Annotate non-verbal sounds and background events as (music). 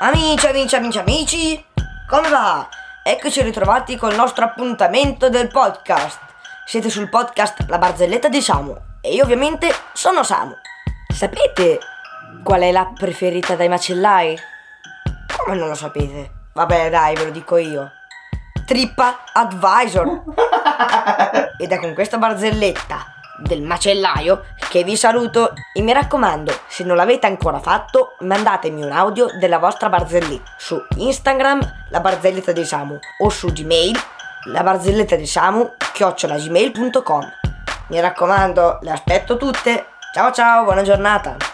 Amici, amici, amici, amici, come va? Eccoci ritrovati col nostro appuntamento del podcast. Siete sul podcast La barzelletta di Samu e io ovviamente sono Samu. Sapete qual è l'app preferita dai macellai? Come non lo sapete? Vabbè dai, ve lo dico io. Trippa Advisor. (laughs) Ed è con questa barzelletta del macellaio che vi saluto e mi raccomando, se non l'avete ancora fatto, mandatemi un audio della vostra barzelletta su Instagram, la barzelletta di Samu, o su Gmail, la barzelletta di Samu, chiocciolagmail.com. Mi raccomando, le aspetto tutte. Ciao ciao, buona giornata.